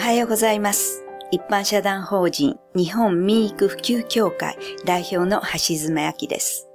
はようございます。一般社団法人日本民育普及協会代表の橋爪明です。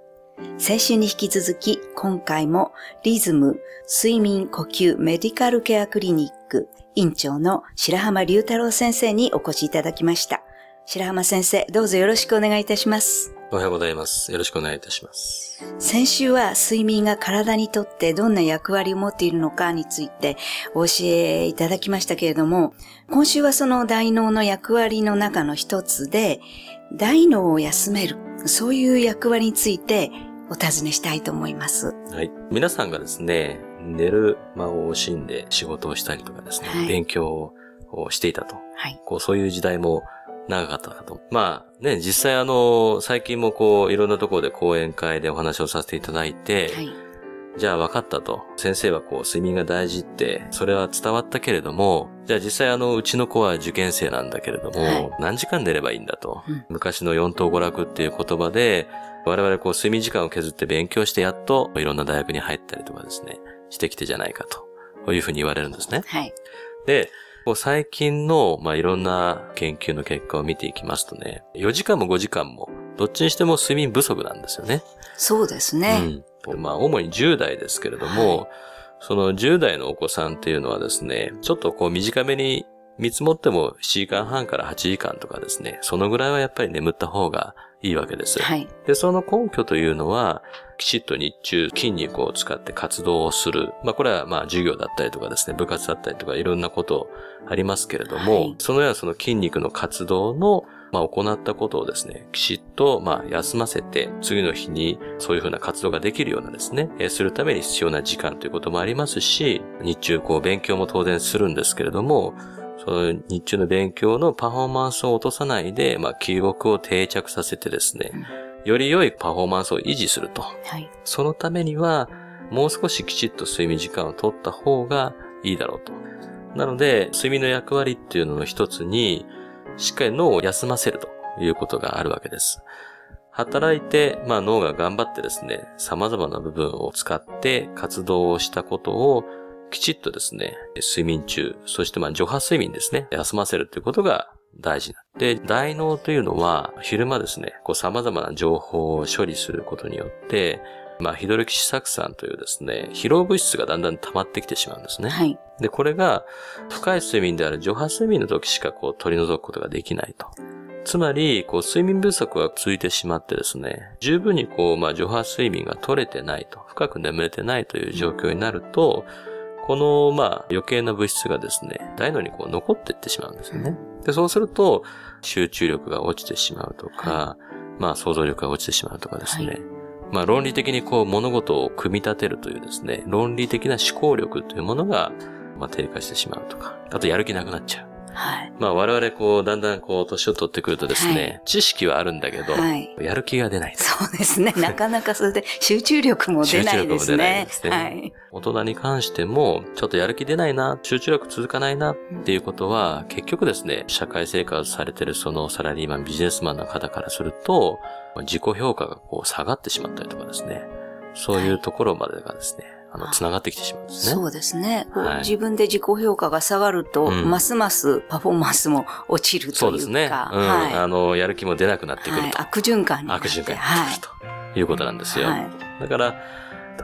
先週に引き続き、今回もリズム睡眠呼吸メディカルケアクリニック院長の白浜隆太郎先生にお越しいただきました。白浜先生、どうぞよろしくお願いいたします。おはようございます。よろしくお願いいたします。先週は睡眠が体にとってどんな役割を持っているのかについてお教えいただきましたけれども、今週はその大脳の役割の中の一つで、大脳を休める、そういう役割についてお尋ねしたいと思います。はい。皆さんがですね、寝る間を惜しんで仕事をしたりとかですね、はい勉強をしていたと。はい。こう、そういう時代も長かったかと。まあね、実際あの、最近もこう、いろんなところで講演会でお話をさせていただいて、はい。じゃあ分かったと。先生はこう、睡眠が大事って、それは伝わったけれども、じゃあ実際あの、うちの子は受験生なんだけれども、はい何時間寝ればいいんだと。うん昔の四等五楽っていう言葉で、我々こう、睡眠時間を削って勉強してやっと、いろんな大学に入ったりとかですね、してきてじゃないかと。こういうふうに言われるんですね。はい。で、こう最近の、まあ、いろんな研究の結果を見ていきますとね、4時間も5時間も、どっちにしても睡眠不足なんですよね。そうですね。うん。まあ、主に10代ですけれども、はその10代のお子さんっていうのはですね、ちょっとこう短めに見積もっても7時間半から8時間とかですね、そのぐらいはやっぱり眠った方がいいわけです。はい。で、その根拠というのは、きちっと日中筋肉を使って活動をする。まあこれはまあ授業だったりとかですね、部活だったりとかいろんなことありますけれども、はいそのようなその筋肉の活動のまあ行ったことをですね、きちっとまあ休ませて、次の日にそういうふうな活動ができるようなですね、えーするために必要な時間ということもありますし、日中こう勉強も当然するんですけれども、その日中の勉強のパフォーマンスを落とさないで、まあ記憶を定着させてですね、より良いパフォーマンスを維持すると。はい。そのためには、もう少しきちっと睡眠時間を取った方がいいだろうと。なので、睡眠の役割っていうのの一つに、しっかり脳を休ませるということがあるわけです。働いて、まあ脳が頑張ってですね、様々な部分を使って活動をしたことをきちっとですね、睡眠中、そしてまあ徐波睡眠ですね、休ませるということが大事な。で、大脳というのは昼間ですね、こう様々な情報を処理することによって、まあヒドロキシ酢酸というですね、疲労物質がだんだん溜まってきてしまうんですね。はい。で、これが深い睡眠である徐波睡眠の時しかこう取り除くことができないと。つまり、こう睡眠不足が続いてしまってですね、十分にこう、まあ徐波睡眠が取れてないと、深く眠れてないという状況になると、この、まあ余計な物質がですね、大脳にこう残っていってしまうんですよね。で、そうすると、集中力が落ちてしまうとか、まあ想像力が落ちてしまうとかですね。はいまあ論理的にこう物事を組み立てるというですね、論理的な思考力というものが、まあ低下してしまうとか、あとやる気なくなっちゃう。はい。まあ我々こう、だんだんこう、年を取ってくるとですね、はい知識はあるんだけど、はいやる気が出ない。そうですね。なかなかそれで集中力も出ないです集中力も出ないねで。すねはい。大人に関しても、ちょっとやる気出ないな、集中力続かないなっていうことは、結局ですね、社会生活されてるそのサラリーマン、ビジネスマンの方からすると、自己評価がこう下がってしまったりとかですね、そういうところまでがですね、あの、繋がってきてしまうんですね。そうですね。はい自分で自己評価が下がると、うんますますパフォーマンスも落ちるというか。そうですね。うん。はい。あの、やる気も出なくなってくると。はい悪循環に。悪循環になはってくるということなんですよ。はい。だから、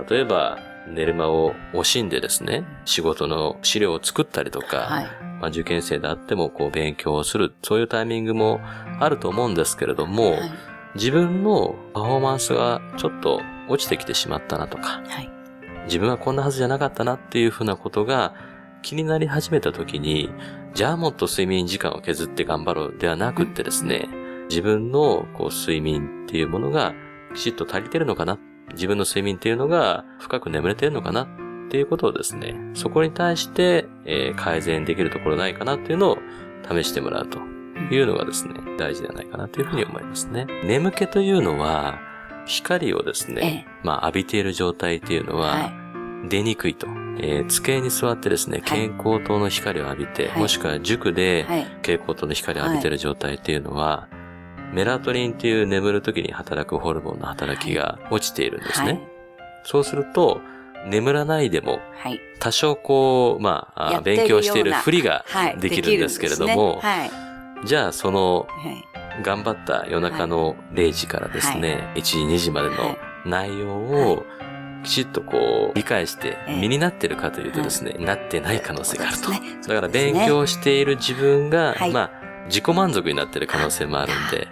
例えば、寝る間を惜しんでですね、仕事の資料を作ったりとか、はい。まあ、受験生であってもこう勉強をする、そういうタイミングもあると思うんですけれども、はい。自分のパフォーマンスがちょっと落ちてきてしまったなとか、はい。自分はこんなはずじゃなかったなっていうふうなことが気になり始めた時に、じゃあもっと睡眠時間を削って頑張ろうではなくってですね、自分のこう睡眠っていうものがきちっと足りてるのかな、自分の睡眠っていうのが深く眠れてるのかなっていうことをですね、そこに対して、えー改善できるところないかなっていうのを試してもらうというのがですね、大事ではないかなというふうに思いますね。眠気というのは、光をですね、まあ浴びている状態っていうのは、はい。出にくいと。えー机に座ってですね、はい蛍光灯の光を浴びて、はいもしくは塾ではい。蛍光灯の光を浴びている状態っていうのは、メラトニンっていう眠る時に働くホルモンの働きが落ちているんですね。はいそうすると、眠らないでも、はい。多少こう、まあ、勉強しているふりがはい。できるんですけれども、じゃあその。頑張った夜中の0時からですね、1時、2時までのはい内容をきちっとこう理解してええ身になってるかというとですね、なってない可能性があると。ねだから勉強している自分が、はいまあ、自己満足になってる可能性もあるんで。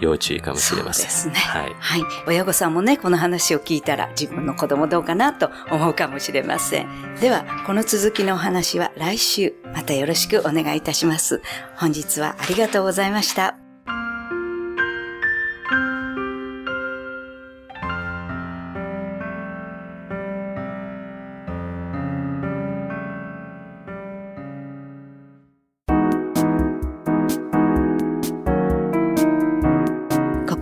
要注意かもしれません。そうですねはい。はい。親御さんもね、この話を聞いたら自分の子供どうかなと思うかもしれません。では、この続きのお話は来週、またよろしくお願いいたします。本日はありがとうございました。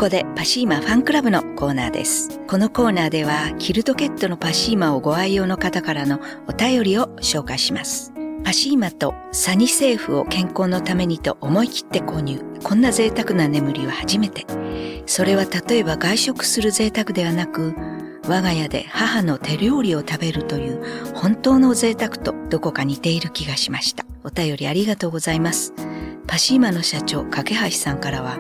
ここでパシーマファンクラブのコーナーです。このコーナーではキルトケットのパシーマをご愛用の方からのお便りを紹介します。パシーマとサニセーフを健康のためにと思い切って購入。こんな贅沢な眠りは初めて。それは例えば外食する贅沢ではなく、我が家で母の手料理を食べるという本当の贅沢とどこか似ている気がしました。お便りありがとうございます。パシーマの社長、架橋さんからは、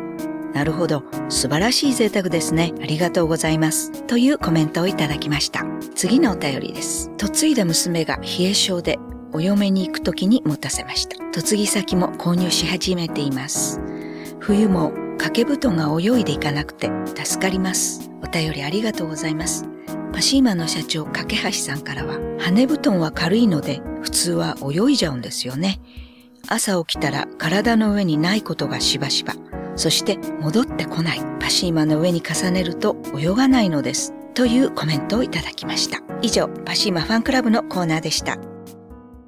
なるほど。素晴らしい贅沢ですね。ありがとうございます。というコメントをいただきました。次のお便りです。嫁いだ娘が冷え性でお嫁に行く時に持たせました。嫁ぎ先も購入し始めています。冬も掛け布団が泳いでいかなくて助かります。お便りありがとうございます。パシーマの社長、架橋さんからは、羽布団は軽いので普通は泳いじゃうんですよね。朝起きたら体の上にないことがしばしば。そして戻ってこない。パシーマの上に重ねると泳がないのです。というコメントをいただきました。以上、パシーマファンクラブのコーナーでした。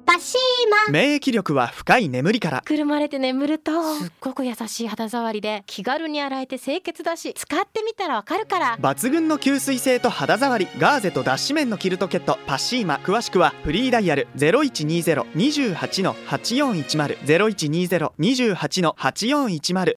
パシーマ免疫力は深い眠りからくるまれて眠るとすっごく優しい肌触りで気軽に洗えて清潔だし使ってみたらわかるから抜群の吸水性と肌触りガーゼと脱脂綿のキルトケットパッシーマ詳しくはフリーダイヤル0120-28-8410 0120-28-8410